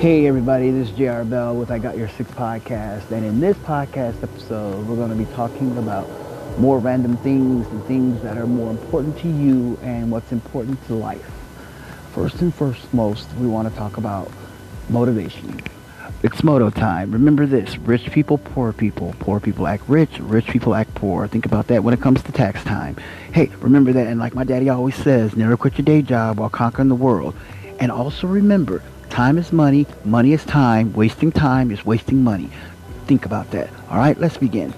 Hey everybody, this is JR Bell with I Got Your Six podcast. And in this podcast episode, we're going to be talking about more random things and things that are more important to you and what's important to life. First and first most, we want to talk about motivation. It's moto time. Remember this, rich people, poor people. Poor people act rich, rich people act poor. Think about that when it comes to tax time. Hey, remember that, and like my daddy always says, never quit your day job while conquering the world. And also remember, Time is money. Money is time. Wasting time is wasting money. Think about that. All right, let's begin.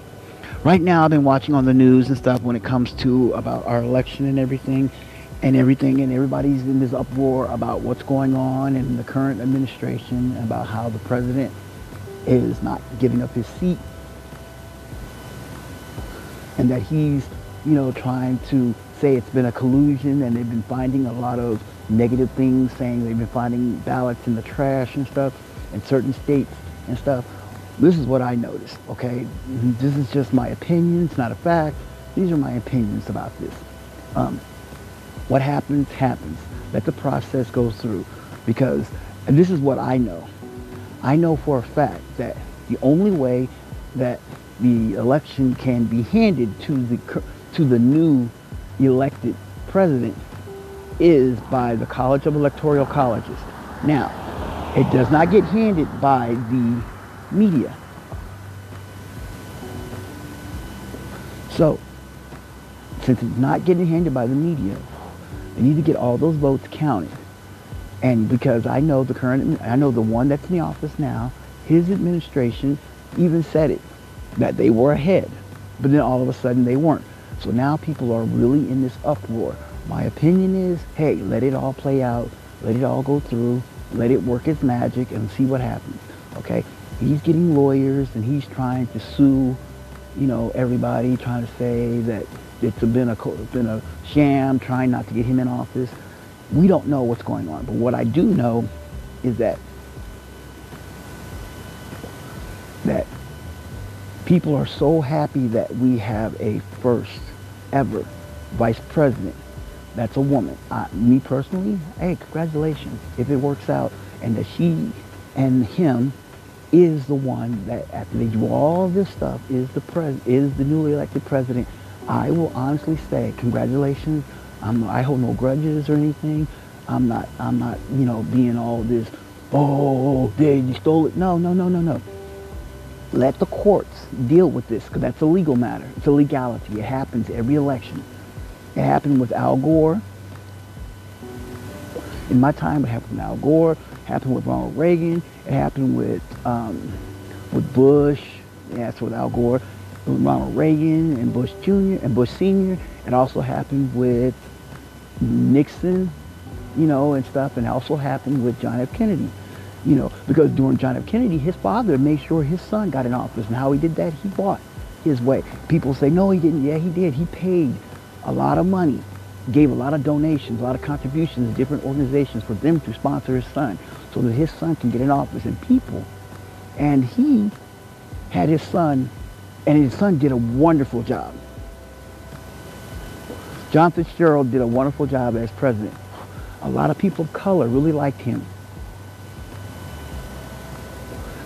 Right now, I've been watching on the news and stuff when it comes to about our election and everything and everything and everybody's in this uproar about what's going on in the current administration about how the president is not giving up his seat and that he's you know trying to say it's been a collusion and they've been finding a lot of negative things, saying they've been finding ballots in the trash and stuff in certain states and stuff. This is what I noticed, okay? This is just my opinion. It's not a fact. These are my opinions about this. Um, what happens, happens. Let the process go through because this is what I know. I know for a fact that the only way that the election can be handed to the to the new elected president is by the College of Electoral Colleges. Now, it does not get handed by the media. So, since it's not getting handed by the media, they need to get all those votes counted. And because I know the current, I know the one that's in the office now, his administration even said it, that they were ahead. But then all of a sudden they weren't. So now people are really in this uproar. My opinion is, hey, let it all play out. Let it all go through. Let it work its magic and see what happens. Okay? He's getting lawyers and he's trying to sue, you know, everybody, trying to say that it's been a, been a sham, trying not to get him in office. We don't know what's going on. But what I do know is that that people are so happy that we have a first ever vice president that's a woman. Me personally, hey, congratulations if it works out and that she and him is the one that after they do all this stuff is the pres is the newly elected president. I will honestly say congratulations. I'm, I hold no grudges or anything. I'm not I'm not you know being all this oh they you stole it. No no no no no. Let the courts deal with this because that's a legal matter. It's a legality. It happens every election. It happened with Al Gore. In my time, it happened with Al Gore. It happened with Ronald Reagan. It happened with um, with Bush. Yes, with Al Gore, with Ronald Reagan and Bush Jr. and Bush Sr. It also happened with Nixon, you know, and stuff. And it also happened with John F. Kennedy, you know, because during John F. Kennedy, his father made sure his son got in office. And how he did that, he bought his way. People say, no, he didn't. Yeah, he did. He paid a lot of money, gave a lot of donations, a lot of contributions to different organizations for them to sponsor his son so that his son can get in office and people. And he had his son, and his son did a wonderful job. John Fitzgerald did a wonderful job as president. A lot of people of color really liked him.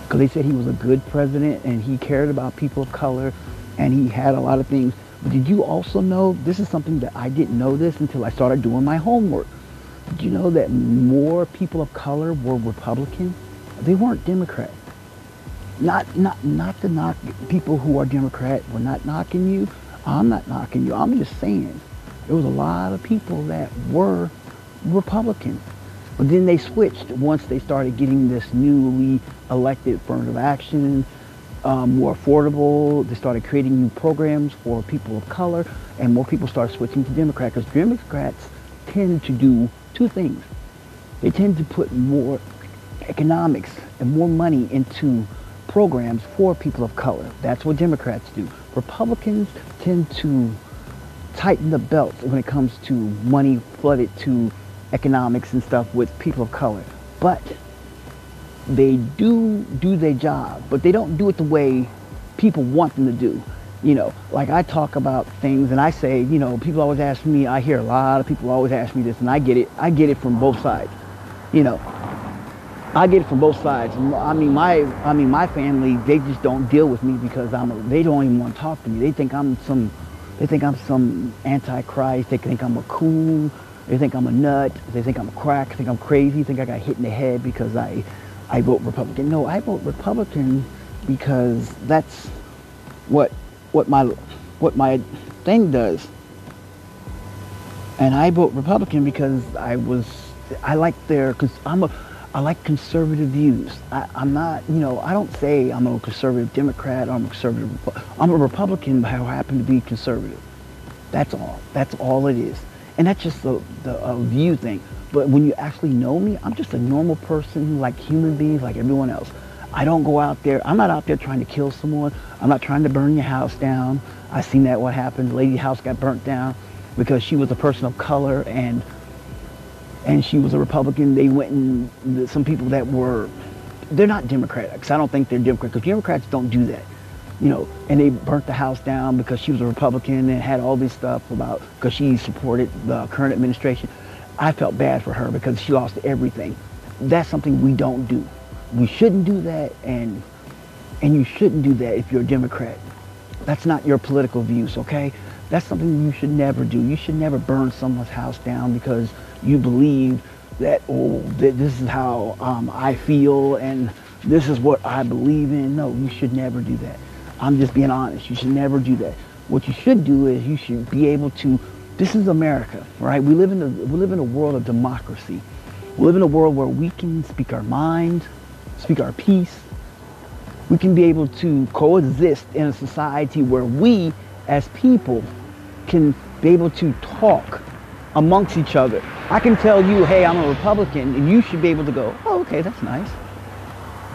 Because they said he was a good president and he cared about people of color and he had a lot of things did you also know, this is something that I didn't know this until I started doing my homework. Did you know that more people of color were Republican? They weren't Democrat. Not, not, not to knock people who are Democrat. We're not knocking you. I'm not knocking you. I'm just saying there was a lot of people that were Republican. But then they switched once they started getting this newly elected affirmative action, um, more affordable. They started creating new programs for people of color, and more people started switching to Democrats because Democrats tend to do two things. They tend to put more economics and more money into programs for people of color. That's what Democrats do. Republicans tend to tighten the belt when it comes to money flooded to economics and stuff with people of color. But they do do their job, but they don't do it the way people want them to do. You know, like I talk about things and I say, you know, people always ask me, I hear a lot of people always ask me this and I get it. I get it from both sides. You know, I get it from both sides. I mean, my I mean, my family they just don't deal with me because I'm. A, they don't even want to talk to me. They think I'm some. They think I'm some antichrist. They think I'm a cool. They think I'm a nut. They think I'm a crack. They think I'm crazy. They think I got hit in the head because I, I vote Republican. No, I vote Republican because that's what what my what my thing does. And I vote Republican because I was I like their because I'm a I like conservative views. I, am not, you know, I don't say I'm a conservative Democrat I'm a conservative, I'm a Republican but I happen to be conservative. That's all. That's all it is. And that's just the, the a view thing. But when you actually know me, I'm just a normal person like human beings, like everyone else. I don't go out there, I'm not out there trying to kill someone. I'm not trying to burn your house down. I seen that what happened. The lady's house got burnt down because she was a person of color and and she was a Republican. They went and some people that were, they're not Democrats. I don't think they're Democrats because Democrats don't do that. You know, and they burnt the house down because she was a Republican and had all this stuff about because she supported the current administration. I felt bad for her because she lost everything. That's something we don't do. We shouldn't do that, and and you shouldn't do that if you're a Democrat. That's not your political views, okay? That's something you should never do. You should never burn someone's house down because you believe that, oh, that this is how um, I feel and this is what I believe in. No, you should never do that. I'm just being honest. You should never do that. What you should do is you should be able to, this is America, right? We live in a, we live in a world of democracy. We live in a world where we can speak our mind, speak our piece. We can be able to coexist in a society where we as people can be able to talk amongst each other. I can tell you, hey, I'm a Republican, and you should be able to go, oh, okay, that's nice.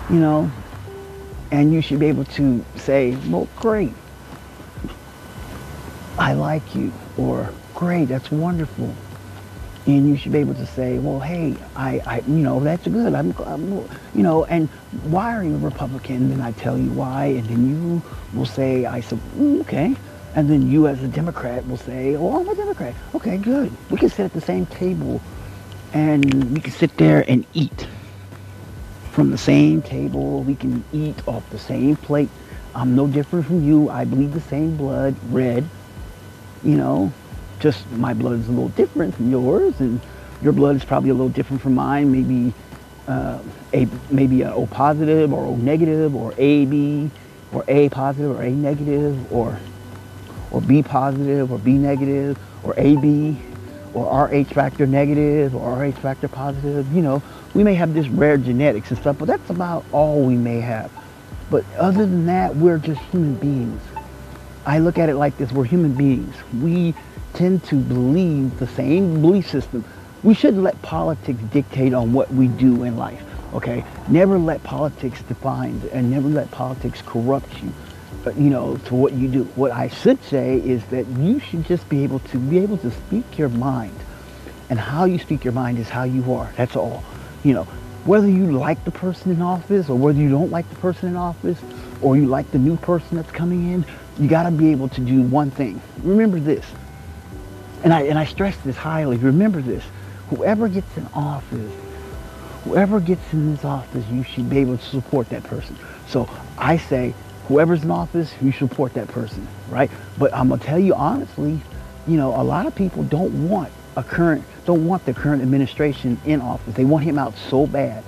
You know, and you should be able to say, well, great. I like you, or great, that's wonderful. And you should be able to say, well, hey, I, I you know, that's good. I'm, I'm, you know, and why are you a Republican? Then I tell you why, and then you will say, I said, mm, okay. And then you as a Democrat will say, oh, I'm a Democrat. Okay, good. We can sit at the same table and we can sit there and eat from the same table. We can eat off the same plate. I'm no different from you. I bleed the same blood, red. You know, just my blood is a little different from yours, and your blood is probably a little different from mine. Maybe uh, a maybe a O positive or O negative or AB or A positive or A negative or or B positive or B negative or AB or RH factor negative or RH factor positive. You know, we may have this rare genetics and stuff, but that's about all we may have. But other than that, we're just human beings. I look at it like this, we're human beings. We tend to believe the same belief system. We shouldn't let politics dictate on what we do in life, okay? Never let politics define and never let politics corrupt you you know, to what you do. What I should say is that you should just be able to be able to speak your mind. And how you speak your mind is how you are. That's all. You know, whether you like the person in office or whether you don't like the person in office or you like the new person that's coming in, you got to be able to do one thing. Remember this. And I, and I stress this highly. Remember this. Whoever gets in office, whoever gets in this office, you should be able to support that person. So I say, whoever's in office, you support that person, right? But I'm gonna tell you honestly, you know, a lot of people don't want a current, don't want the current administration in office. They want him out so bad.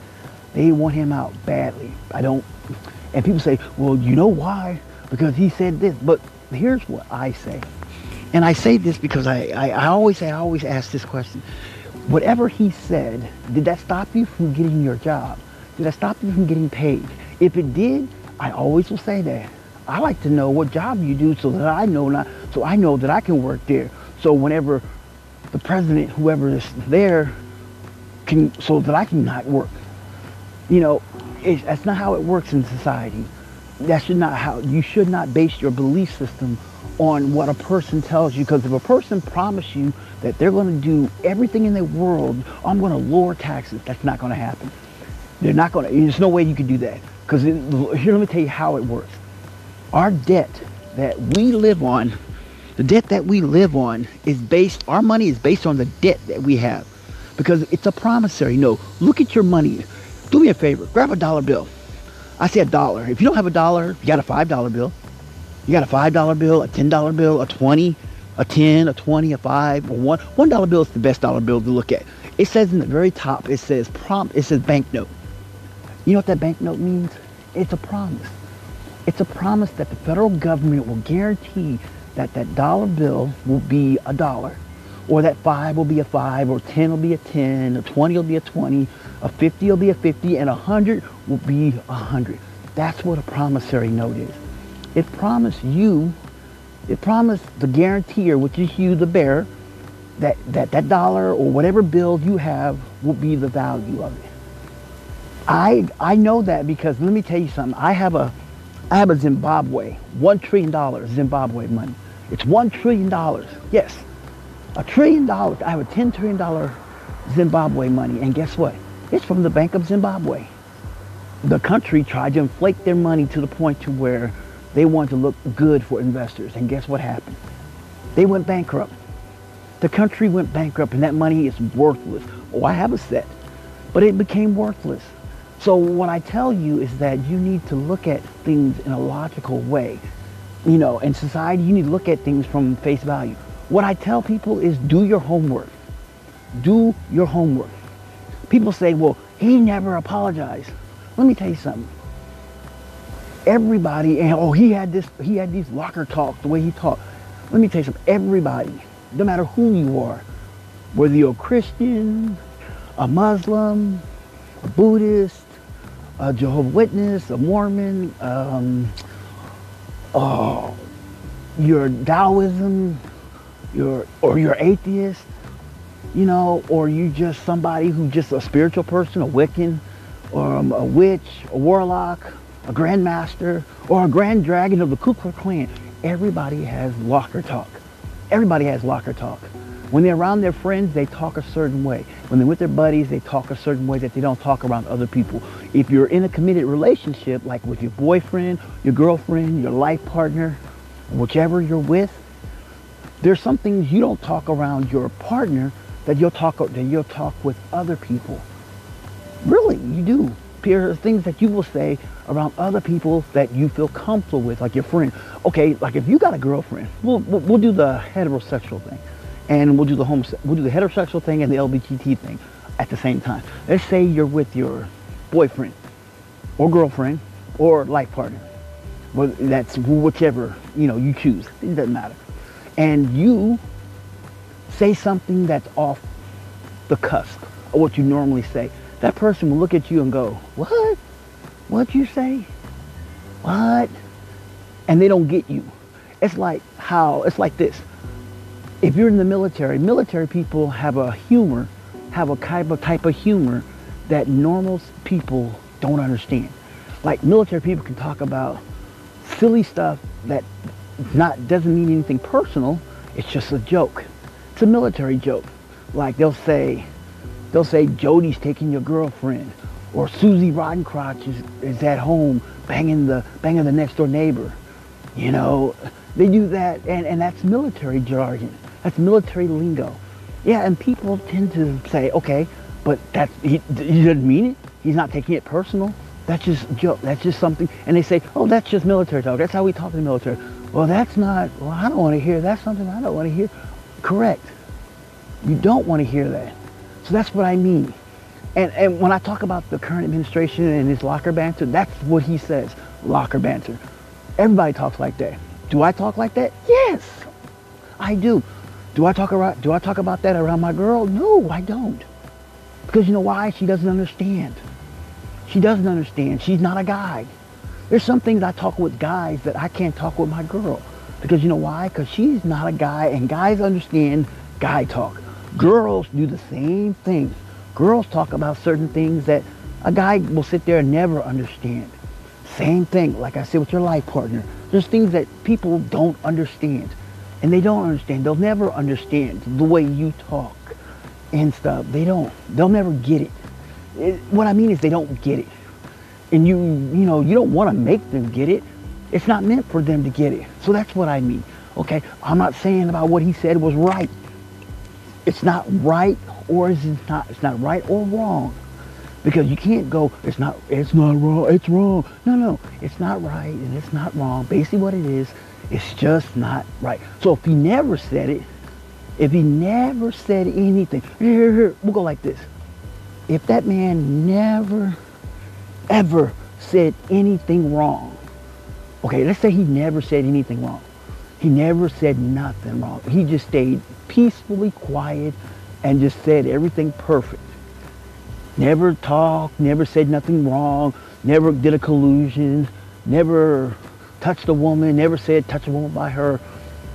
They want him out badly. I don't, and people say, well, you know why? Because he said this. But here's what I say. And I say this because I, I, I always say, I always ask this question. Whatever he said, did that stop you from getting your job? Did that stop you from getting paid? If it did, I always will say that. I like to know what job you do so that I know not, so I know that I can work there. So whenever the president, whoever is there, can, so that I can not work. You know, that's not how it works in society. That should not how, you should not base your belief system on what a person tells you. Because if a person promises you that they're going to do everything in the world, I'm going to lower taxes, that's not going to happen. They're not going to, there's no way you can do that. Because here, let me tell you how it works. Our debt that we live on, the debt that we live on is based, our money is based on the debt that we have. Because it's a promissory note. Look at your money. do me a favor, grab a dollar bill. I say a dollar. If you don't have a dollar, you got a five dollar bill. You got a five dollar bill, a ten dollar bill, a twenty, a ten, a twenty, a five, a one. One dollar bill is the best dollar bill to look at. It says in the very top, it says prompt, it says banknote. You know what that banknote means? It's a promise. It's a promise that the federal government will guarantee that that dollar bill will be a dollar, or that five will be a five, or 10 will be a 10, or 20 will be a 20, a 50 will be a 50, and a 100 will be a 100. That's what a promissory note is. It promised you, it promised the guarantor, which is you, the bearer, that, that that dollar or whatever bill you have will be the value of it. I, I know that because let me tell you something. I have a, I have a Zimbabwe, $1 trillion Zimbabwe money. It's $1 trillion. Yes, a trillion dollars. I have a $10 trillion Zimbabwe money. And guess what? It's from the Bank of Zimbabwe. The country tried to inflate their money to the point to where they wanted to look good for investors. And guess what happened? They went bankrupt. The country went bankrupt and that money is worthless. Oh, I have a set, but it became worthless. So what I tell you is that you need to look at things in a logical way. You know, in society, you need to look at things from face value. What I tell people is do your homework. Do your homework. People say, well, he never apologized. Let me tell you something. Everybody, and oh, he had this, he had these locker talks, the way he talked. Let me tell you something. Everybody, no matter who you are, whether you're a Christian, a Muslim, a Buddhist, a Jehovah Witness, a Mormon, um, oh, you're Taoism, you're, or you're atheist, you know, or you just somebody who just a spiritual person, a Wiccan, or um, a witch, a warlock, a grandmaster, or a grand dragon of the Ku Klux Klan. Everybody has locker talk. Everybody has locker talk. When they're around their friends, they talk a certain way. When they're with their buddies, they talk a certain way that they don't talk around other people. If you're in a committed relationship, like with your boyfriend, your girlfriend, your life partner, whichever you're with, there's some things you don't talk around your partner that you'll talk that you'll talk with other people. Really, you do. There are things that you will say around other people that you feel comfortable with, like your friend. Okay, like if you got a girlfriend, we'll, we'll, we'll do the heterosexual thing and we'll do the home we'll do the heterosexual thing and the LGBT thing at the same time. Let's say you're with your boyfriend or girlfriend or life partner. Well, that's whichever you know you choose. It doesn't matter. And you say something that's off the cusp of what you normally say. That person will look at you and go, "What? What'd you say? What?" And they don't get you. It's like how it's like this if you're in the military, military people have a humor, have a type of type of humor that normal people don't understand. Like military people can talk about silly stuff that not doesn't mean anything personal. It's just a joke. It's a military joke. Like they'll say, they'll say Jody's taking your girlfriend, or Susie Rottencrotch is, is at home banging the banging the next door neighbor. You know, they do that, and, and that's military jargon. That's military lingo. Yeah, and people tend to say, okay, but that's, he, he doesn't mean it. He's not taking it personal. That's just joke. That's just something. And they say, oh, that's just military talk. That's how we talk in the military. Well, that's not, well, I don't want to hear. That's something I don't want to hear. Correct. You don't want to hear that. So that's what I mean. And, and when I talk about the current administration and his locker banter, that's what he says, locker banter. Everybody talks like that. Do I talk like that? Yes, I do. Do I talk about do I talk about that around my girl? No, I don't. Because you know why? She doesn't understand. She doesn't understand. She's not a guy. There's some things I talk with guys that I can't talk with my girl. Because you know why? Because she's not a guy and guys understand guy talk. Girls do the same thing. Girls talk about certain things that a guy will sit there and never understand. Same thing, like I said with your life partner. There's things that people don't understand. And they don't understand. They'll never understand the way you talk and stuff. They don't. They'll never get it. it what I mean is they don't get it. And you, you know, you don't want to make them get it. It's not meant for them to get it. So that's what I mean. Okay, I'm not saying about what he said was right. It's not right or is it not, it's not right or wrong. Because you can't go, it's not, it's not wrong, it's wrong. No, no, it's not right and it's not wrong. Basically what it is, it's just not right. So if he never said it, if he never said anything, here, here, we'll go like this. If that man never, ever said anything wrong, okay, let's say he never said anything wrong. He never said nothing wrong. He just stayed peacefully quiet and just said everything perfect. Never talked, never said nothing wrong, never did a collusion, never touched a woman, never said touch a woman by her,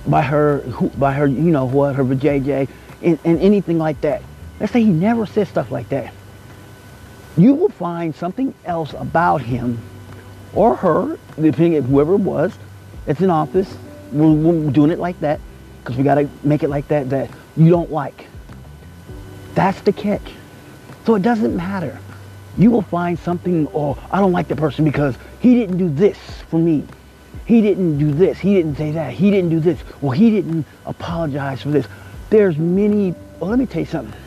by her, by her, you know what, her JJ, and, and anything like that. Let's say he never said stuff like that. You will find something else about him or her, depending on whoever it was, it's in office. We're, we're doing it like that because we got to make it like that that you don't like. That's the catch. So it doesn't matter. You will find something, oh, I don't like the person because he didn't do this for me. He didn't do this. He didn't say that. He didn't do this. Well, he didn't apologize for this. There's many, well, let me tell you something.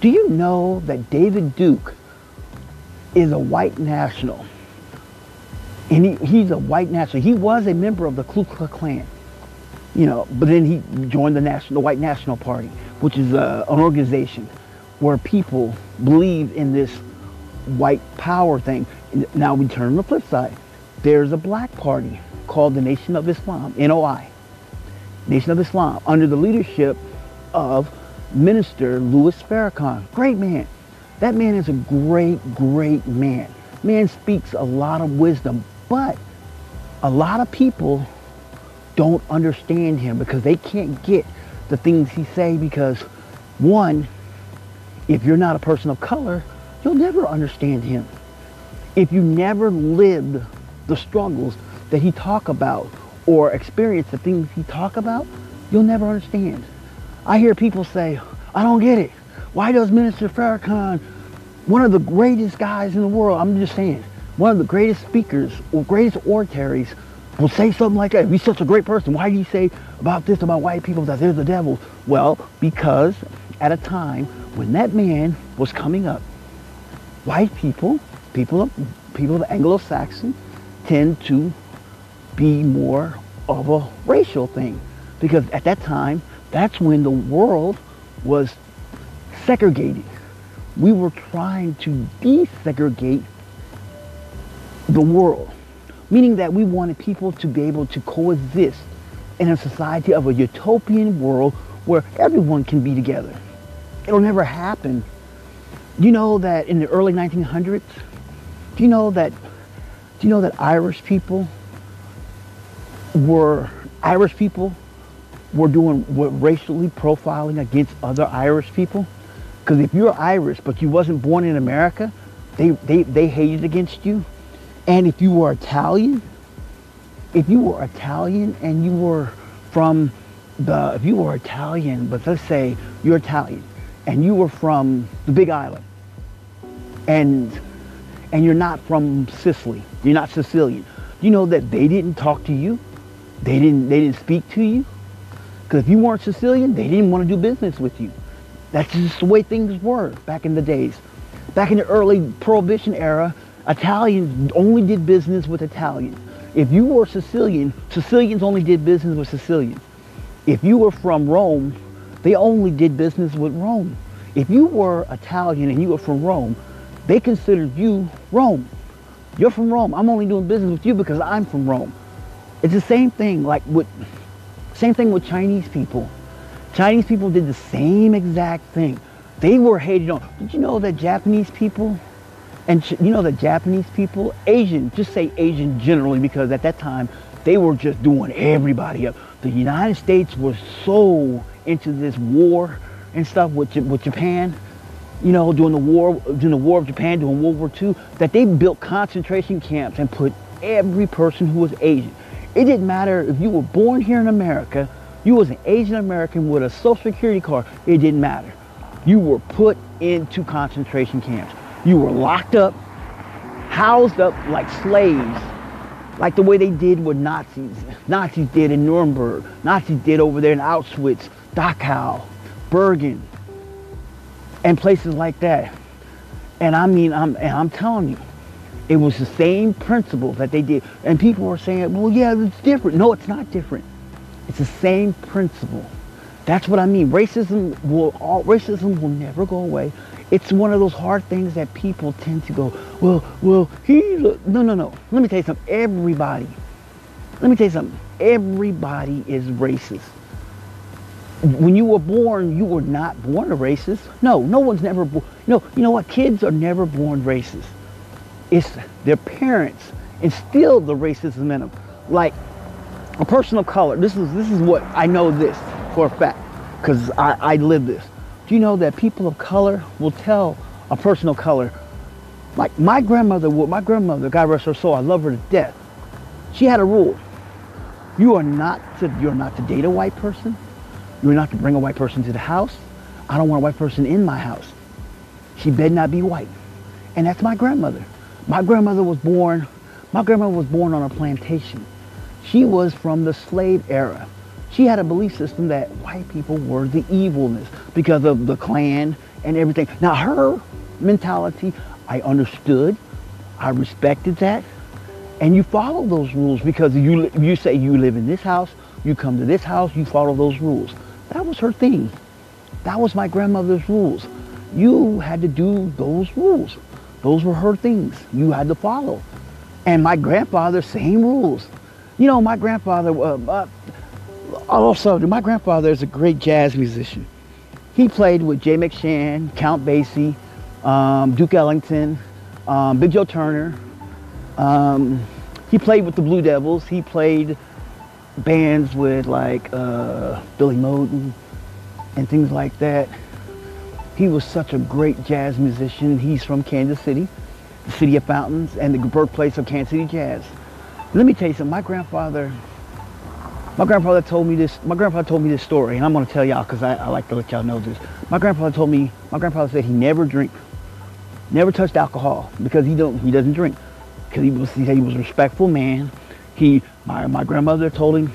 Do you know that David Duke is a white national? And he, he's a white national. He was a member of the Ku Klux Klan, you know, but then he joined the national, the White National Party, which is uh, an organization where people believe in this white power thing. Now we turn the flip side. There's a black party called the Nation of Islam, NOI, Nation of Islam, under the leadership of Minister Louis Farrakhan. Great man. That man is a great, great man. Man speaks a lot of wisdom, but a lot of people don't understand him because they can't get the things he say because one, if you're not a person of color, you'll never understand him. If you never lived the struggles that he talk about or experience the things he talk about, you'll never understand. I hear people say, I don't get it. Why does Minister Farrakhan, one of the greatest guys in the world, I'm just saying, one of the greatest speakers or greatest oratories will say something like that. If he's such a great person, why do you say about this about white people that they're the devil? Well, because at a time when that man was coming up, white people, people of, people of Anglo-Saxon, tend to be more of a racial thing. Because at that time, that's when the world was segregated. We were trying to desegregate the world, meaning that we wanted people to be able to coexist in a society of a utopian world where everyone can be together. It'll never happen. Do you know that in the early 1900s, do you know that, do you know that Irish people were, Irish people were doing were racially profiling against other Irish people? Because if you're Irish but you wasn't born in America, they, they, they hated against you. And if you were Italian, if you were Italian and you were from the, if you were Italian, but let's say you're Italian and you were from the Big Island and, and you're not from Sicily, you're not Sicilian, do you know that they didn't talk to you? They didn't, they didn't speak to you? Because if you weren't Sicilian, they didn't want to do business with you. That's just the way things were back in the days. Back in the early Prohibition era, Italians only did business with Italians. If you were Sicilian, Sicilians only did business with Sicilians. If you were from Rome, they only did business with Rome. If you were Italian and you were from Rome, they considered you Rome. You're from Rome. I'm only doing business with you because I'm from Rome. It's the same thing like with same thing with Chinese people. Chinese people did the same exact thing. They were hated on. Did you know that Japanese people and you know the Japanese people, Asian, just say Asian generally because at that time they were just doing everybody up. The United States was so into this war and stuff with, with Japan, you know, during the war, during the war of Japan, during World War II, that they built concentration camps and put every person who was Asian. It didn't matter if you were born here in America, you was an Asian American with a social security card, it didn't matter. You were put into concentration camps. You were locked up, housed up like slaves, like the way they did with Nazis. Nazis did in Nuremberg. Nazis did over there in Auschwitz, Dachau, Bergen, and places like that. And I mean, I'm, and I'm telling you, it was the same principle that they did. And people were saying, well, yeah, it's different. No, it's not different. It's the same principle. That's what I mean. Racism will all, racism will never go away. It's one of those hard things that people tend to go, well, well, he, no, no, no. Let me tell you something. Everybody, let me tell you something. Everybody is racist. When you were born, you were not born a racist. No, no one's never born. No, you know what? Kids are never born racist. It's their parents instilled the racism in them. Like a person of color. This is this is what I know this for a fact because I, I live this. Do you know that people of color will tell a person of color, like my grandmother would, my grandmother, God rest her soul, I love her to death. She had a rule. You are not to, you're not to date a white person. You're not to bring a white person to the house. I don't want a white person in my house. She better not be white. And that's my grandmother. My grandmother was born, my grandmother was born on a plantation. She was from the slave era. She had a belief system that white people were the evilness because of the Klan and everything. Now her mentality, I understood, I respected that, and you follow those rules because you you say you live in this house, you come to this house, you follow those rules. That was her thing. That was my grandmother's rules. You had to do those rules. Those were her things. You had to follow. And my grandfather, same rules. You know, my grandfather, uh, uh, also, my grandfather is a great jazz musician. He played with Jay McShann, Count Basie, um, Duke Ellington, um, Big Joe Turner. Um, he played with the Blue Devils. He played bands with like uh, Billy Moten and things like that. He was such a great jazz musician. He's from Kansas City, the city of fountains, and the birthplace of Kansas City jazz. Let me tell you something. My grandfather my grandfather told me this, my grandfather told me this story, and I'm gonna tell y'all because I, I, like to let y'all know this. My grandfather told me, my grandfather said he never drink, never touched alcohol because he don't, he doesn't drink. Because he was, he said he was a respectful man. He, my, my grandmother told him,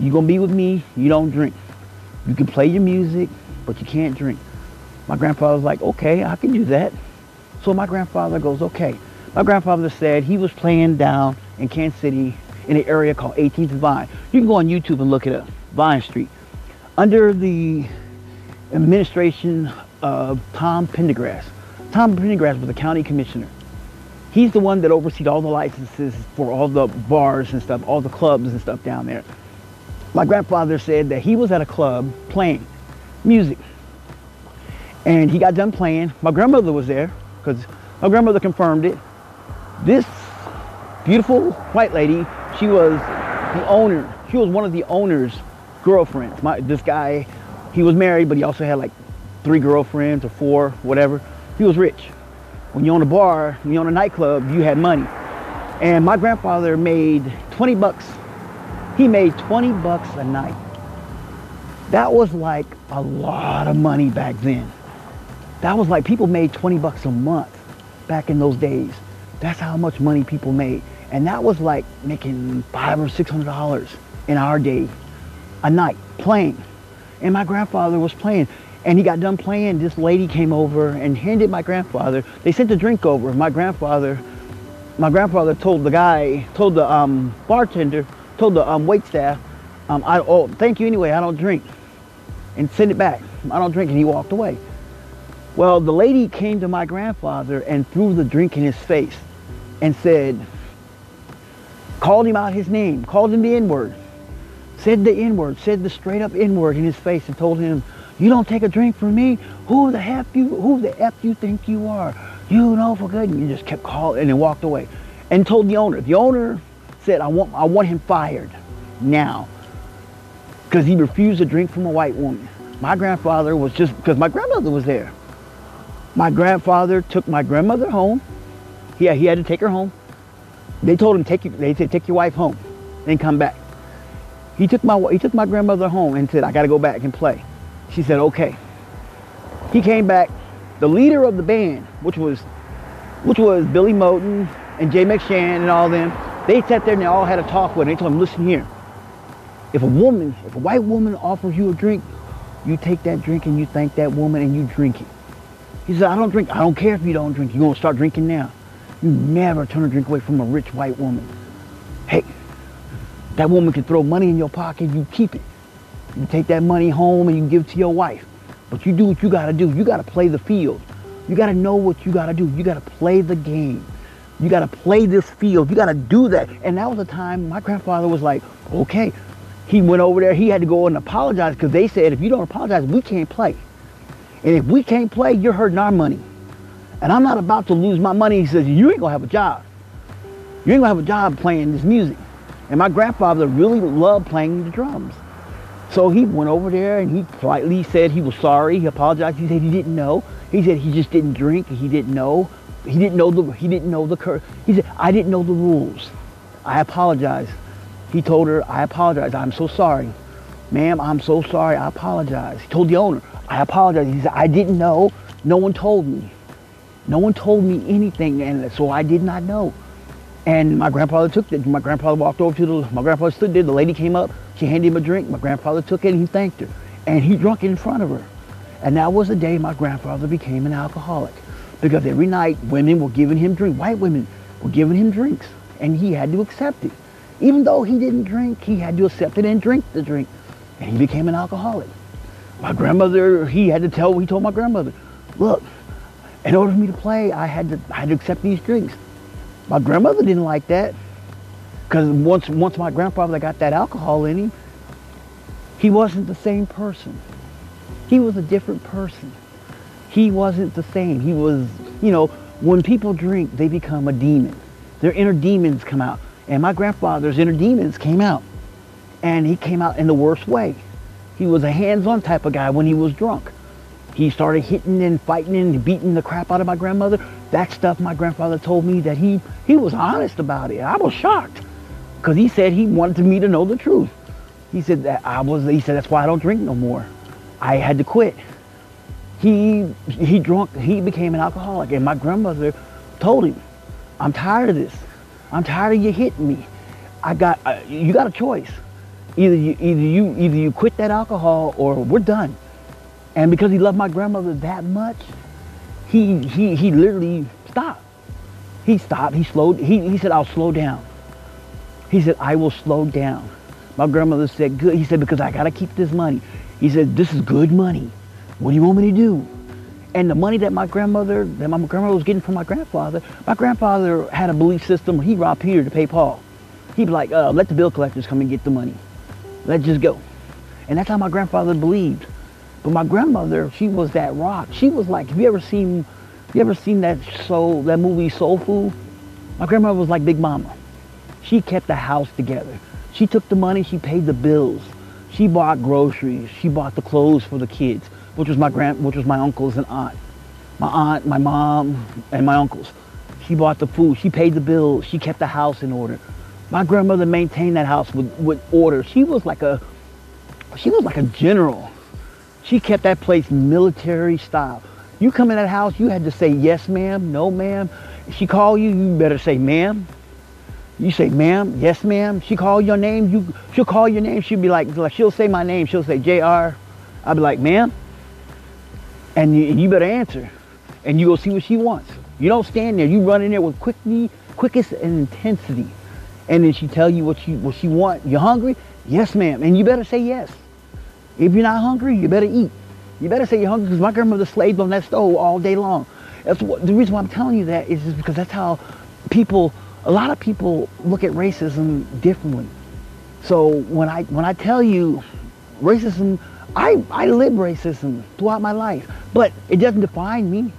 you gonna be with me, you don't drink. You can play your music, but you can't drink. My grandfather was like, okay, I can do that. So my grandfather goes, okay. My grandfather said he was playing down in Kansas City in an area called 18th Vine. You can go on YouTube and look it up, Vine Street. Under the administration of Tom Pendergrass. Tom Pendergrass was the county commissioner. He's the one that oversees all the licenses for all the bars and stuff, all the clubs and stuff down there. My grandfather said that he was at a club playing music. And he got done playing. My grandmother was there because my grandmother confirmed it. This beautiful white lady she was the owner. She was one of the owner's girlfriends. My, this guy, he was married, but he also had like three girlfriends or four, whatever. He was rich. When you own a bar, when you own a nightclub, you had money. And my grandfather made 20 bucks. He made 20 bucks a night. That was like a lot of money back then. That was like people made 20 bucks a month back in those days. That's how much money people made. And that was like making five or six hundred dollars in our day a night playing. And my grandfather was playing. And he got done playing. This lady came over and handed my grandfather. They sent the drink over. My grandfather, my grandfather told the guy, told the um, bartender, told the um, wait staff, um, I, oh, thank you anyway. I don't drink. And send it back. I don't drink. And he walked away. Well, the lady came to my grandfather and threw the drink in his face and said, called him out his name, called him the N-word, said the N-word, said the straight up N-word in his face and told him, you don't take a drink from me? Who the F you, who the F you think you are? You know for good. And you just kept calling and then walked away and told the owner. The owner said, I want, I want him fired now because he refused to drink from a white woman. My grandfather was just, because my grandmother was there. My grandfather took my grandmother home. Yeah, he had to take her home. They told him take you, they said take your wife home, then come back. He took my he took my grandmother home and said I got to go back and play. She said okay. He came back. The leader of the band, which was which was Billy Moten and Jay McShann and all them, they sat there and they all had a talk with him. They told him, listen here, if a woman, if a white woman offers you a drink, you take that drink and you thank that woman and you drink it. He said, I don't drink. I don't care if you don't drink. You're going to start drinking now. You never turn a drink away from a rich white woman. Hey, that woman can throw money in your pocket. You keep it. You take that money home and you give it to your wife. But you do what you got to do. You got to play the field. You got to know what you got to do. You got to play the game. You got to play this field. You got to do that. And that was the time my grandfather was like, okay. He went over there. He had to go and apologize because they said, if you don't apologize, we can't play. And if we can't play, you're hurting our money. And I'm not about to lose my money. He says, you ain't to have a job. You ain't to have a job playing this music. And my grandfather really loved playing the drums. So he went over there and he politely said he was sorry. He apologized. He said he didn't know. He said he just didn't drink. He didn't know. He didn't know the. He didn't know the cur. He said I didn't know the rules. I apologize. He told her I apologize. I'm so sorry, ma'am. I'm so sorry. I apologize. He told the owner I apologize. He said I didn't know. No one told me. No one told me anything, and so I did not know. And my grandfather took it. My grandfather walked over to the. My grandfather stood there. The lady came up. She handed him a drink. My grandfather took it and he thanked her. And he drank it in front of her. And that was the day my grandfather became an alcoholic. Because every night women were giving him drink. White women were giving him drinks. And he had to accept it. Even though he didn't drink, he had to accept it and drink the drink. And he became an alcoholic. My grandmother, he had to tell, he told my grandmother, look, in order for me to play, I had to, I had to accept these drinks. My grandmother didn't like that. Because once, once my grandfather got that alcohol in him, he wasn't the same person. He was a different person. He wasn't the same. He was, you know, when people drink, they become a demon. Their inner demons come out. And my grandfather's inner demons came out. And he came out in the worst way. He was a hands-on type of guy when he was drunk. He started hitting and fighting and beating the crap out of my grandmother. That stuff my grandfather told me that he, he was honest about it. I was shocked because he said he wanted me to know the truth. He said that I was. He said that's why I don't drink no more. I had to quit. He he drunk. He became an alcoholic, and my grandmother told him, "I'm tired of this. I'm tired of you hitting me. I got uh, you got a choice. Either you either you either you quit that alcohol or we're done." And because he loved my grandmother that much, he he he literally stopped. He stopped. He slowed. He he said, "I'll slow down." He said, I will slow down. My grandmother said, good. He said, because I got to keep this money. He said, this is good money. What do you want me to do? And the money that my grandmother, that my grandmother was getting from my grandfather, my grandfather had a belief system he robbed Peter to pay Paul. He'd be like, uh, let the bill collectors come and get the money. Let's just go. And that's how my grandfather believed. But my grandmother, she was that rock. She was like, have you ever seen, you ever seen that soul, that movie Soul Food? My grandmother was like Big Mama. She kept the house together. She took the money, she paid the bills. She bought groceries. She bought the clothes for the kids, which was my grand, which was my uncles and aunt. My aunt, my mom, and my uncles. She bought the food. She paid the bills. She kept the house in order. My grandmother maintained that house with, with order. She was like a, she was like a general. She kept that place military style. You come in that house, you had to say yes, ma'am, no, ma'am. She call you, you better say ma'am. You say, ma'am, yes, ma'am. She call your name. You, she'll call your name. She'll be like, like she'll say my name. She'll say, Jr. I'll be like, ma'am. And you, you better answer. And you go see what she wants. You don't stand there. You run in there with quickly, quickest and intensity. And then she tell you what she, what she want. You hungry? Yes, ma'am. And you better say yes. If you're not hungry, you better eat. You better say you're hungry because my grandmother slaved on that stove all day long. That's what, the reason why I'm telling you that is because that's how people a lot of people look at racism differently. So when I when I tell you racism, I, I live racism throughout my life, but it doesn't define me.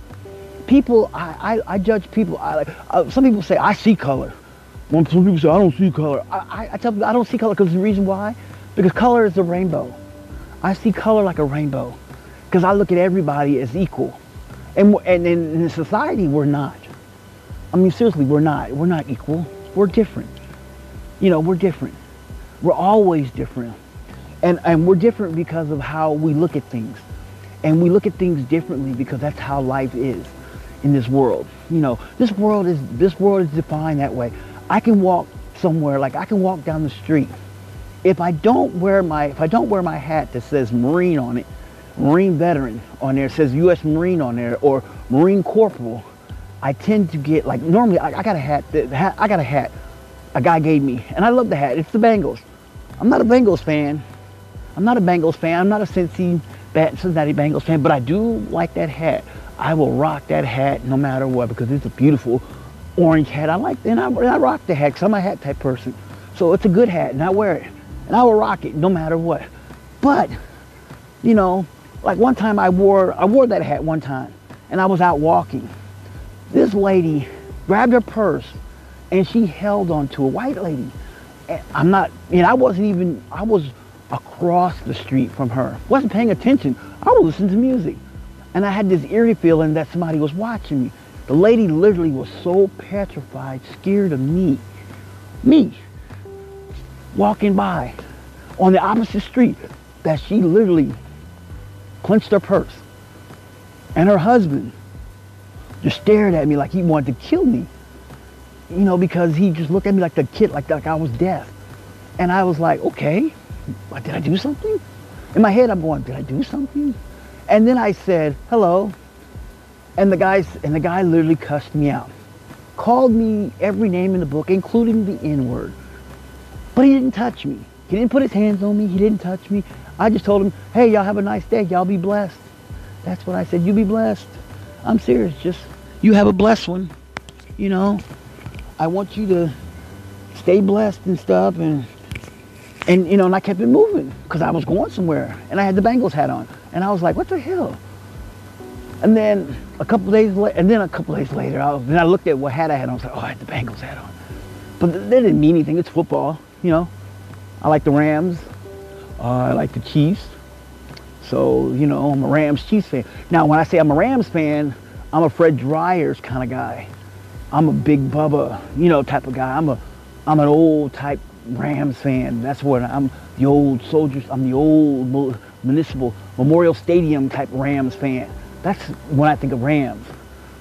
People, I, I, I judge people. I, like, uh, some people say I see color. When some people say I don't see color, I, I, I tell them I don't see color because the reason why, because color is a rainbow. I see color like a rainbow because I look at everybody as equal, and and in society we're not. I mean, seriously, we're not. We're not equal. We're different. You know, we're different. We're always different. And, and we're different because of how we look at things. And we look at things differently because that's how life is in this world. You know, this world is this world is defined that way. I can walk somewhere, like I can walk down the street. If I don't wear my if I don't wear my hat that says Marine on it, Marine veteran on there, says U.S. Marine on there, or Marine Corporal, I tend to get like normally I, I got a hat, the hat. I got a hat. A guy gave me, and I love the hat. It's the Bengals. I'm not a Bengals fan. I'm not a Bengals fan. I'm not a Cincy, Cincinnati Bengals fan, but I do like that hat. I will rock that hat no matter what because it's a beautiful orange hat. I like, and I, and I rock the hat because I'm a hat type person. So it's a good hat, and I wear it, and I will rock it no matter what. But, you know, like one time I wore, I wore that hat one time, and I was out walking. This lady grabbed her purse, and she held on to a white lady. And I'm not, and I wasn't even, I was across the street from her. Wasn't paying attention. I was listening to music. And I had this eerie feeling that somebody was watching me. The lady literally was so petrified, scared of me. Me. Walking by on the opposite street that she literally clenched her purse. And her husband just stared at me like he wanted to kill me. You know, because he just looked at me like the kid, like, like I was deaf. And I was like, okay, what, did I do something? In my head, I'm going, did I do something? And then I said, hello. And the guy, and the guy literally cussed me out. Called me every name in the book, including the N-word. But he didn't touch me. He didn't put his hands on me. He didn't touch me. I just told him, hey, y'all have a nice day. Y'all be blessed. That's what I said. You be blessed. I'm serious. Just, you have a blessed one. You know, I want you to stay blessed and stuff. And and, you know, and I kept it moving because I was going somewhere and I had the Bengals hat on. And I was like, what the hell? And then a couple days later, and then a couple days later, I, was, then I looked at what hat I had on. I was like, oh, I had the Bengals hat on. But that didn't mean anything. It's football, you know. I like the Rams. Uh, I like the Chiefs. So, you know, I'm a Rams Chiefs fan. Now, when I say I'm a Rams fan, I'm a Fred Dryers kind of guy. I'm a big Bubba, you know, type of guy. I'm a, I'm an old type Rams fan. That's what I'm the old soldiers. I'm the old municipal Memorial Stadium type Rams fan. That's when I think of Rams.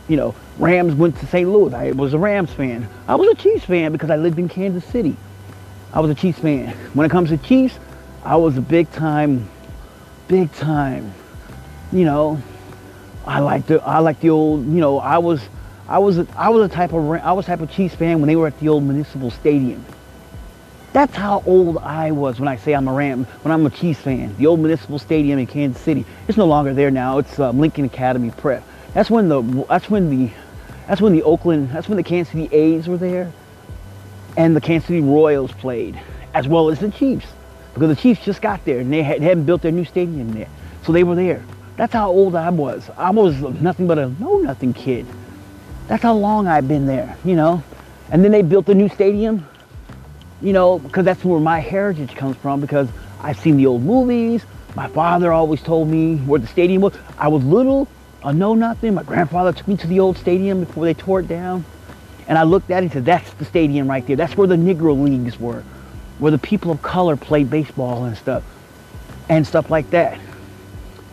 You know, Rams went to St. Louis. I was a Rams fan. I was a Chiefs fan because I lived in Kansas City. I was a Chiefs fan. When it comes to Chiefs, I was a big time, big time. You know, I like the I like the old. You know, I was I was I was a type of I was type of Chiefs fan when they were at the old municipal stadium. That's how old I was when I say I'm a Ram, when I'm a Chiefs fan. The old Municipal Stadium in Kansas City. It's no longer there now. It's um, Lincoln Academy Prep. That's when the that's when the that's when the Oakland that's when the Kansas City A's were there, and the Kansas City Royals played, as well as the Chiefs, because the Chiefs just got there and they, had, they hadn't built their new stadium there, so they were there. That's how old I was. I was nothing but a know nothing kid. That's how long I've been there, you know. And then they built a new stadium you know, because that's where my heritage comes from because I've seen the old movies. My father always told me where the stadium was. I was little, I know nothing. My grandfather took me to the old stadium before they tore it down. And I looked at it and said, that's the stadium right there. That's where the Negro Leagues were, where the people of color played baseball and stuff, and stuff like that.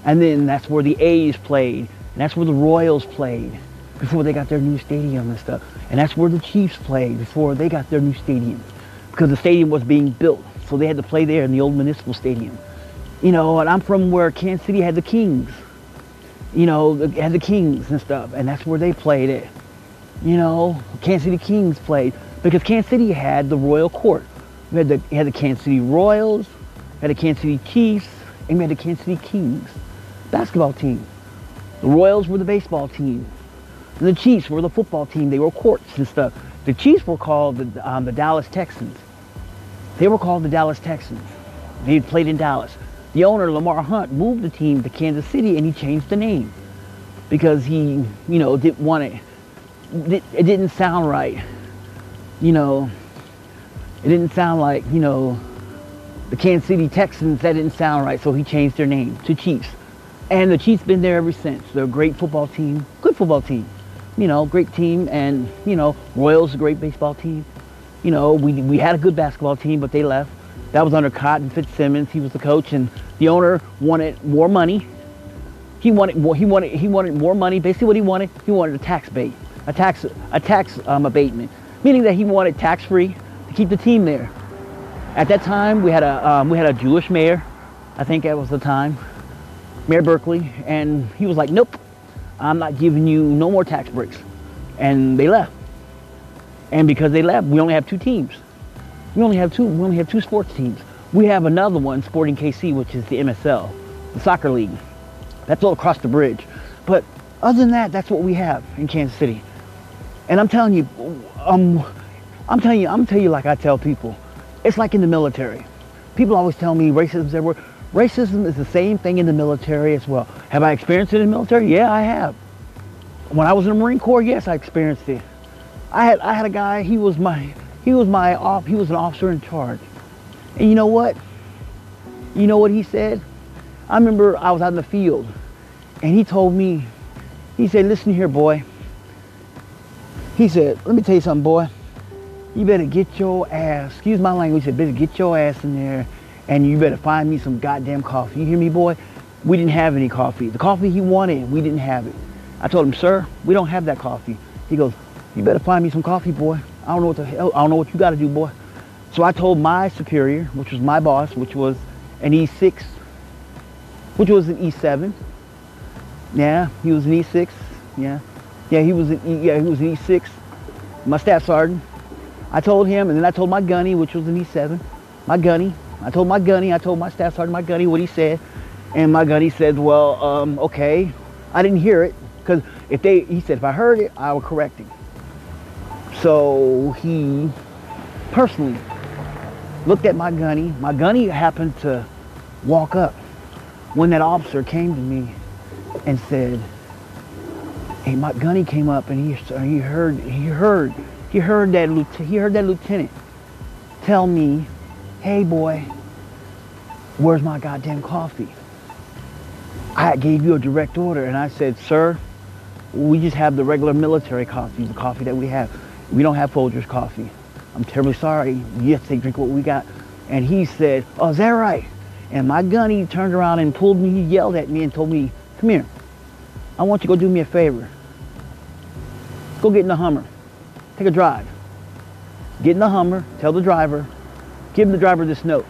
And then that's where the A's played, and that's where the Royals played before they got their new stadium and stuff. And that's where the Chiefs played before they got their new stadium because the stadium was being built. So they had to play there in the old municipal stadium. You know, and I'm from where Kansas City had the Kings. You know, had the Kings and stuff, and that's where they played it. You know, Kansas City Kings played because Kansas City had the Royal Court. We had the, we had the Kansas City Royals, had the Kansas City Chiefs, and we had the Kansas City Kings basketball team. The Royals were the baseball team. And the Chiefs were the football team. They were courts and stuff. The Chiefs were called the, um, the Dallas Texans. They were called the Dallas Texans. They had played in Dallas. The owner, Lamar Hunt, moved the team to Kansas City and he changed the name because he, you know, didn't want it. It didn't sound right. You know, it didn't sound like, you know, the Kansas City Texans, that didn't sound right. So he changed their name to Chiefs. And the Chiefs been there ever since. They're a great football team, good football team. You know, great team. And, you know, Royals, a great baseball team you know, we, we had a good basketball team, but they left. That was under Cotton Fitzsimmons. He was the coach, and the owner wanted more money. He wanted more. He wanted he wanted more money. Basically, what he wanted, he wanted a tax bait, a tax a tax um, abatement, meaning that he wanted tax free to keep the team there. At that time, we had a um, we had a Jewish mayor. I think that was the time. Mayor Berkley, and he was like, nope, I'm not giving you no more tax breaks. And they left. And because they left, we only have two teams. We only have two, we only have two sports teams. We have another one, Sporting KC, which is the MSL, the soccer league. That's all across the bridge. But other than that, that's what we have in Kansas City. And I'm telling you, um, I'm telling you, I'm telling you like I tell people, it's like in the military. People always tell me racism's everywhere. Racism is the same thing in the military as well. Have I experienced it in the military? Yeah, I have. When I was in the Marine Corps, yes, I experienced it. I had I had a guy. He was my he was my off. He was an officer in charge. And you know what? You know what he said? I remember I was out in the field, and he told me. He said, "Listen here, boy." He said, "Let me tell you something, boy. You better get your ass. Excuse my language. He said, better get your ass in there and you better find me some goddamn coffee. You hear me, boy? We didn't have any coffee. The coffee he wanted, we didn't have it. I told him, sir, we don't have that coffee. He goes, you better find me some coffee, boy. I don't know what the hell, I don't know what you got to do, boy. So I told my superior, which was my boss, which was an E6, which was an E7. Yeah, he was an E6. Yeah, yeah, he was an E, yeah, he was an E6. My staff sergeant. I told him, and then I told my gunny, which was an E7. My gunny, I told my gunny, I told my staff sergeant, my gunny, what he said. And my gunny said, well, um, okay. I didn't hear it because if they, he said, if I heard it, I would correct him. So he personally looked at my gunny. My gunny happened to walk up when that officer came to me and said, hey, my gunny came up and he, he heard, he heard, he heard that, he heard that lieutenant tell me hey boy, where's my goddamn coffee? I gave you a direct order and I said, sir, we just have the regular military coffee, the coffee that we have. We don't have Folgers coffee. I'm terribly sorry. You have to drink what we got. And he said, oh, is that right? And my gunny turned around and pulled me, he yelled at me and told me, come here. I want you to go do me a favor. Go get in the Hummer. Take a drive. Get in the Hummer, tell the driver, give the driver this note.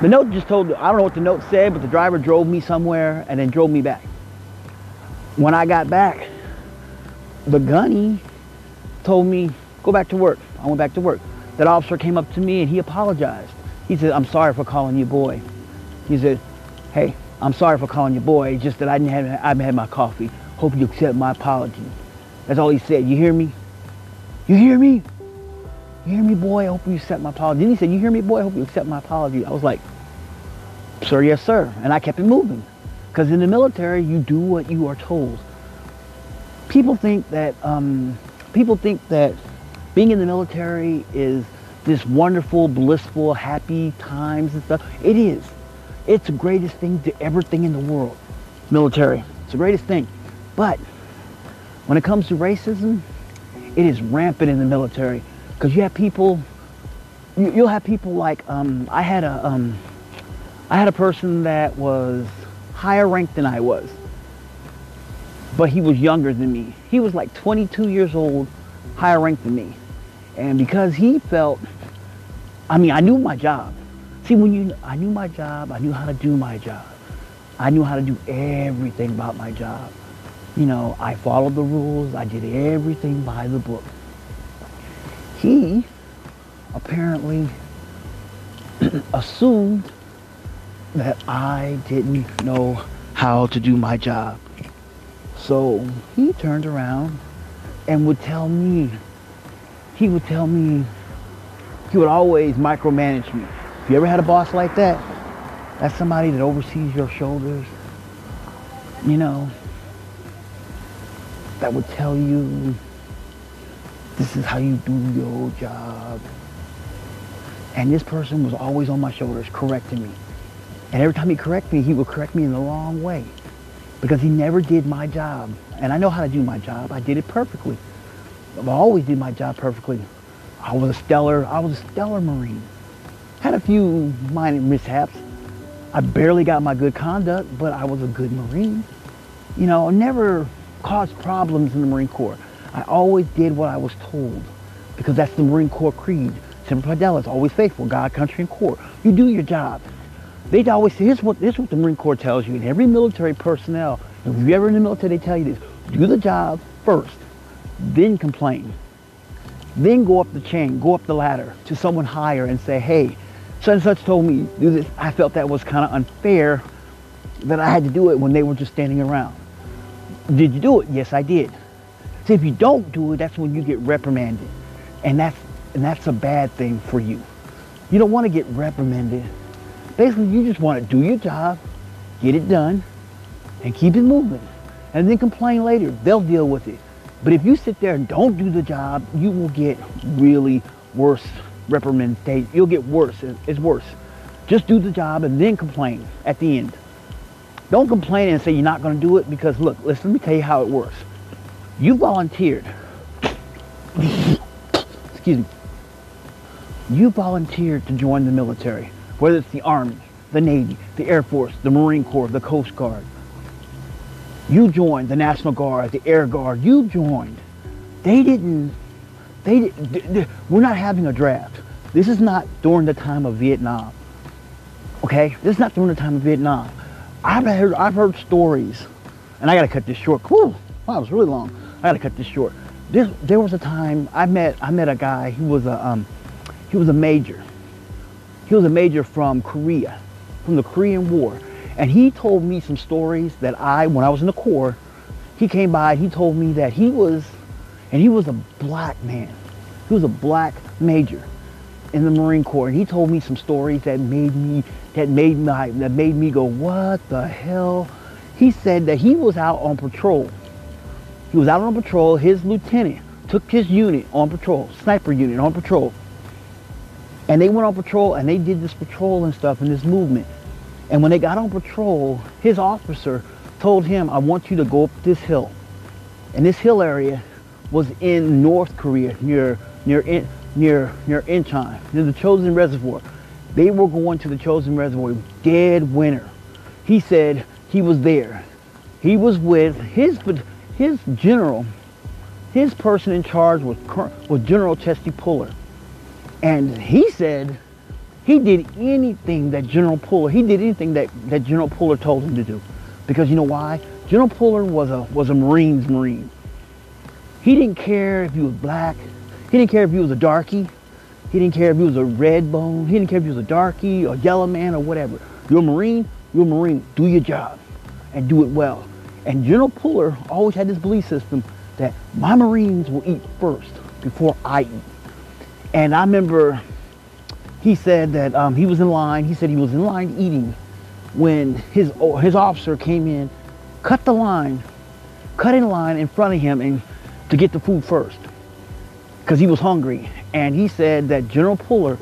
The note just told, I don't know what the note said, but the driver drove me somewhere and then drove me back. When I got back, the gunny told me, go back to work. I went back to work. That officer came up to me and he apologized. He said, I'm sorry for calling you boy. He said, hey, I'm sorry for calling you boy. It's just that I didn't have, I haven't had my coffee. Hope you accept my apology. That's all he said. You hear me? You hear me? You hear me, boy? I hope you accept my apology. Then he said, you hear me, boy? I hope you accept my apology. I was like, sir, yes, sir. And I kept it moving. Because in the military, you do what you are told. People think that, um, people think that being in the military is this wonderful, blissful, happy times and stuff. It is. It's the greatest thing to ever thing in the world. Military. It's the greatest thing. But when it comes to racism, it is rampant in the military. Because you have people, you, will have people like, um, I had a, um, I had a person that was higher ranked than I was, but he was younger than me. He was like 22 years old, higher ranked than me. And because he felt, I mean, I knew my job. See, when you, I knew my job, I knew how to do my job. I knew how to do everything about my job. You know, I followed the rules. I did everything by the book he apparently assumed that I didn't know how to do my job. So he turned around and would tell me, he would tell me, he would always micromanage me. If you ever had a boss like that, that's somebody that oversees your shoulders, you know, that would tell you this is how you do your job. And this person was always on my shoulders correcting me. And every time he corrected me, he would correct me in the wrong way because he never did my job. And I know how to do my job. I did it perfectly. I always did my job perfectly. I was a stellar, I was a stellar Marine. Had a few minor mishaps. I barely got my good conduct, but I was a good Marine. You know, never caused problems in the Marine Corps. I always did what I was told because that's the Marine Corps creed. Semper Fidelis, always faithful, God, country, and Corps. You do your job. They always say, here's what, here's what the Marine Corps tells you. And every military personnel, if you're ever in the military, they tell you this. Do the job first, then complain. Then go up the chain, go up the ladder to someone higher and say, hey, such and such told me do this. I felt that was kind of unfair that I had to do it when they were just standing around. Did you do it? Yes, I did. So if you don't do it, that's when you get reprimanded. And that's, and that's a bad thing for you. You don't want to get reprimanded. Basically, you just want to do your job, get it done, and keep it moving. And then complain later. They'll deal with it. But if you sit there and don't do the job, you will get really worse reprimandation. You'll get worse. It's worse. Just do the job and then complain at the end. Don't complain and say you're not going to do it because look, listen, let me tell you how it works. You volunteered. Excuse me. You volunteered to join the military, whether it's the Army, the Navy, the Air Force, the Marine Corps, the Coast Guard. You joined the National Guard, the Air Guard. You joined. They didn't. They, we're not having a draft. This is not during the time of Vietnam. Okay, this is not during the time of Vietnam. I've heard I've heard stories, and I got to cut this short. Whew, wow, it was really long. I got to cut this short. This, there was a time I met I met a guy. He was a um, he was a major. He was a major from Korea, from the Korean War, and he told me some stories that I, when I was in the Corps, he came by. He told me that he was, and he was a black man. He was a black major in the Marine Corps, and he told me some stories that made me that made my that made me go, what the hell? He said that he was out on patrol. He was out on patrol. His lieutenant took his unit on patrol, sniper unit on patrol, and they went on patrol and they did this patrol and stuff and this movement. And when they got on patrol, his officer told him, I want you to go up this hill. And this hill area was in North Korea, near near near near Incheon, near the Chosin Reservoir. They were going to the Chosin Reservoir, dead winter. He said he was there. He was with his his general, his person in charge was was General Chesty Puller, and he said he did anything that General Puller he did anything that that General Puller told him to do, because you know why? General Puller was a was a Marines Marine. He didn't care if he was black. He didn't care if he was a darky. He didn't care if he was a red bone. He didn't care if he was a darky or yellow man or whatever. You're a Marine, you're a Marine. Do your job and do it well. And General Puller always had this belief system that my Marines will eat first before I eat. And I remember he said that um, he was in line. He said he was in line eating when his, his officer came in, cut the line, cut in line in front of him and to get the food first because he was hungry. And he said that General Puller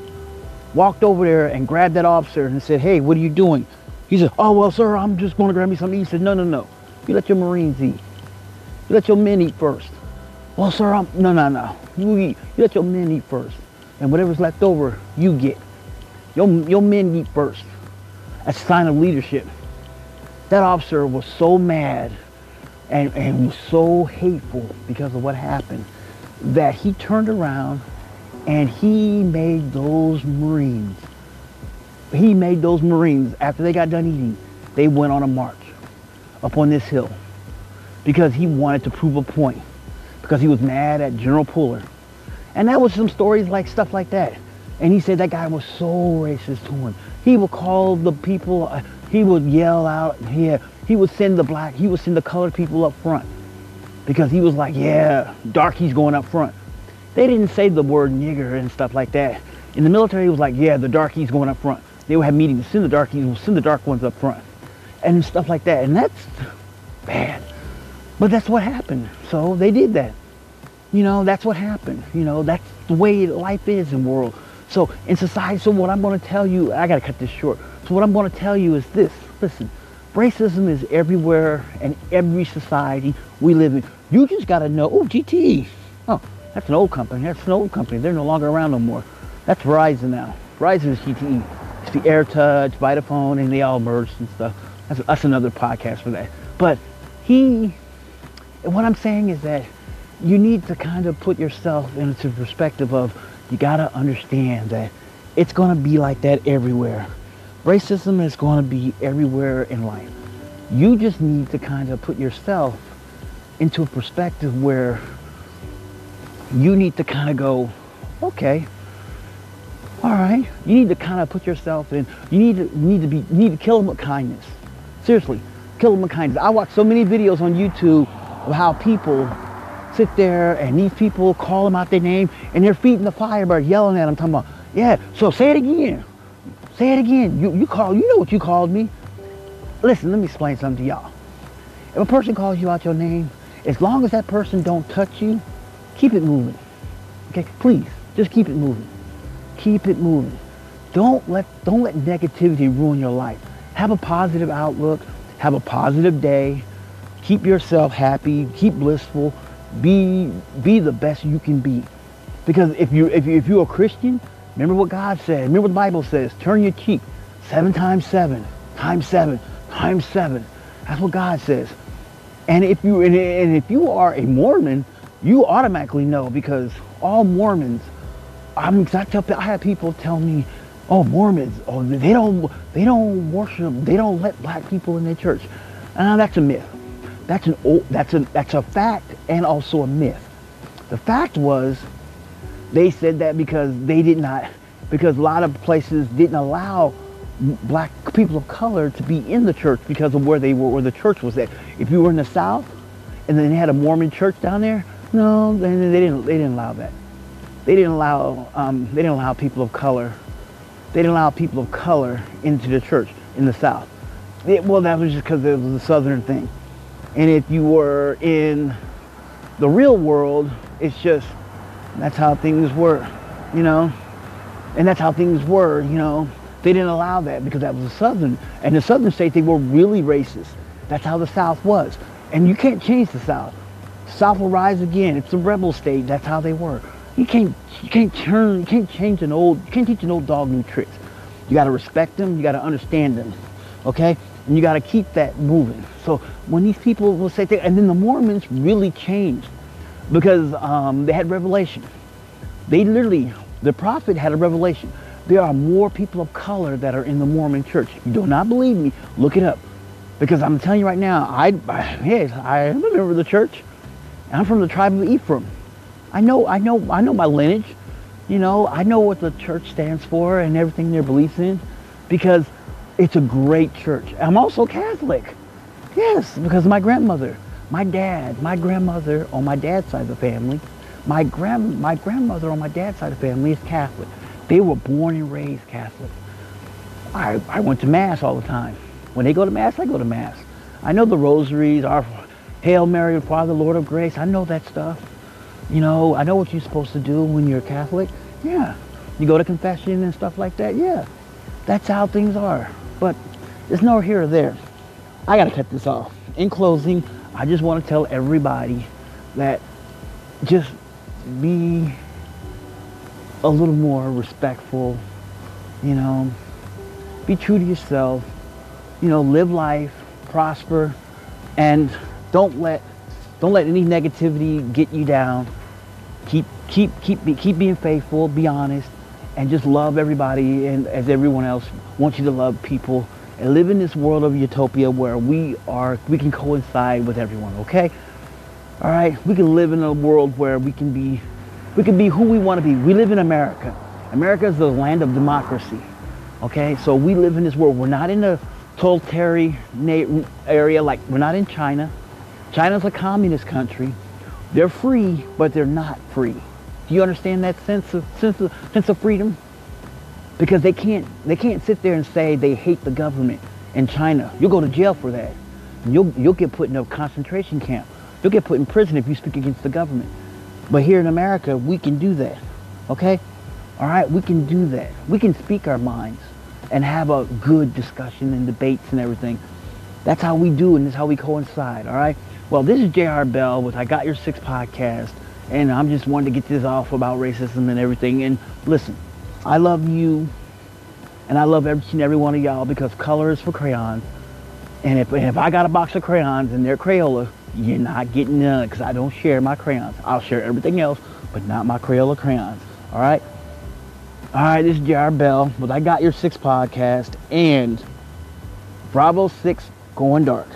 walked over there and grabbed that officer and said, hey, what are you doing? He said, oh, well, sir, I'm just going to grab me something He said, no, no, no. You let your Marines eat. You let your men eat first. Well, sir, I'm, no, no, no. You eat. You let your men eat first. And whatever's left over, you get. Your, your men eat first. That's a sign of leadership. That officer was so mad and, and was so hateful because of what happened that he turned around and he made those Marines, he made those Marines, after they got done eating, they went on a march up on this hill because he wanted to prove a point, because he was mad at General Puller. And that was some stories like stuff like that. And he said that guy was so racist to him. He would call the people, uh, he would yell out, he, he would send the black, he would send the colored people up front because he was like, yeah, darkies going up front. They didn't say the word nigger and stuff like that. In the military, it was like, yeah, the darkies going up front. They would have meetings, send the darkies, we'll send the dark ones up front. And stuff like that. And that's bad. But that's what happened. So they did that. You know, that's what happened. You know, that's the way life is in the world. So in society, so what I'm going to tell you, I got to cut this short. So what I'm going to tell you is this. Listen, racism is everywhere and every society we live in. You just got to know, oh, GTE. That's an old company. That's an old company. They're no longer around no more. That's Verizon now. Verizon is GTE. It's the AirTouch, Vodafone, and they all merged and stuff. That's, that's another podcast for that. But he, what I'm saying is that you need to kind of put yourself into perspective of you got to understand that it's going to be like that everywhere. Racism is going to be everywhere in life. You just need to kind of put yourself into a perspective where you need to kind of go, okay, all right. You need to kind of put yourself in. You need to need to be you need to kill them with kindness. Seriously, kill them with kindness. I watch so many videos on YouTube of how people sit there and these people call them out their name and they're feeding the firebird, yelling at them, talking about, yeah. So say it again. Say it again. You you call. You know what you called me. Listen, let me explain something to y'all. If a person calls you out your name, as long as that person don't touch you, keep it moving. Okay, please, just keep it moving. Keep it moving. Don't let don't let negativity ruin your life. Have a positive outlook. Have a positive day. Keep yourself happy. Keep blissful. Be be the best you can be. Because if you if you if you're a Christian, remember what God said. Remember what the Bible says. Turn your cheek seven times seven times seven times seven. That's what God says. And if you and, and if you are a Mormon, you automatically know because all Mormons I mean, tell I have people tell me, "Oh, Mormons, oh, they don't, they don't worship, they don't let black people in their church." Uh, that's a myth. That's an old, that's a that's a fact and also a myth. The fact was, they said that because they did not, because a lot of places didn't allow black people of color to be in the church because of where they were, where the church was at. If you were in the South, and then they had a Mormon church down there, no, they, they didn't, they didn't allow that they didn't allow um, they didn't allow people of color they didn't allow people of color into the church in the South. It, well, that was just because it was a Southern thing. And if you were in the real world, it's just that's how things were, you know. And that's how things were, you know. They didn't allow that because that was a Southern. And the Southern states, they were really racist. That's how the South was. And you can't change the South. South will rise again. It's a rebel state. That's how they were. You can't you can't turn you can't change an old you can't teach an old dog new tricks. You got to respect them. You got to understand them. Okay, and you got to keep that moving. So when these people will say, things, and then the Mormons really changed because um, they had revelation. They literally, the prophet had a revelation. There are more people of color that are in the Mormon church. You do not believe me, look it up. Because I'm telling you right now, I, I, yes, I am a member of the church. I'm from the tribe of Ephraim. I know, I know, I know my lineage. You know, I know what the church stands for and everything their beliefs in because it's a great church. I'm also Catholic. Yes, because my grandmother, my dad, my grandmother on my dad's side of the family, my grand my grandmother on my dad's side of the family is Catholic. They were born and raised Catholic. I, I went to Mass all the time. When they go to Mass, I go to Mass. I know the rosaries, our Hail Mary, Father, Lord of Grace. I know that stuff. You know, I know what you're supposed to do when you're Catholic. Yeah. You go to confession and stuff like that. Yeah. That's how things are. But it's nor here or there. I got to cut this off. In closing, I just want to tell everybody that just be a little more respectful, you know, be true to yourself, you know, live life, prosper, and don't let don't let any negativity get you down. Keep keep keep keep being faithful, be honest, and just love everybody and as everyone else wants you to love people and live in this world of utopia where we are we can coincide with everyone, okay? All right, we can live in a world where we can be we can be who we want to be. We live in America. America is the land of democracy. Okay? So we live in this world. We're not in a totalitarian area like we're not in China. China's a communist country. They're free, but they're not free. Do you understand that sense of sense of sense of freedom? Because they can't they can't sit there and say they hate the government in China. You'll go to jail for that. You'll you'll get put in a concentration camp. You'll get put in prison if you speak against the government. But here in America, we can do that. Okay? All right, we can do that. We can speak our minds and have a good discussion and debates and everything. That's how we do and that's how we coincide, all right? Well, this is J.R. Bell with I Got Your Six podcast, and I'm just wanting to get this off about racism and everything. And listen, I love you, and I love every and every one of y'all because color is for crayons. And if, if I got a box of crayons and they're Crayola, you're not getting none because I don't share my crayons. I'll share everything else, but not my Crayola crayons. All right? All right, this is J.R. Bell with I Got Your Six podcast and Bravo 6 Going Dark.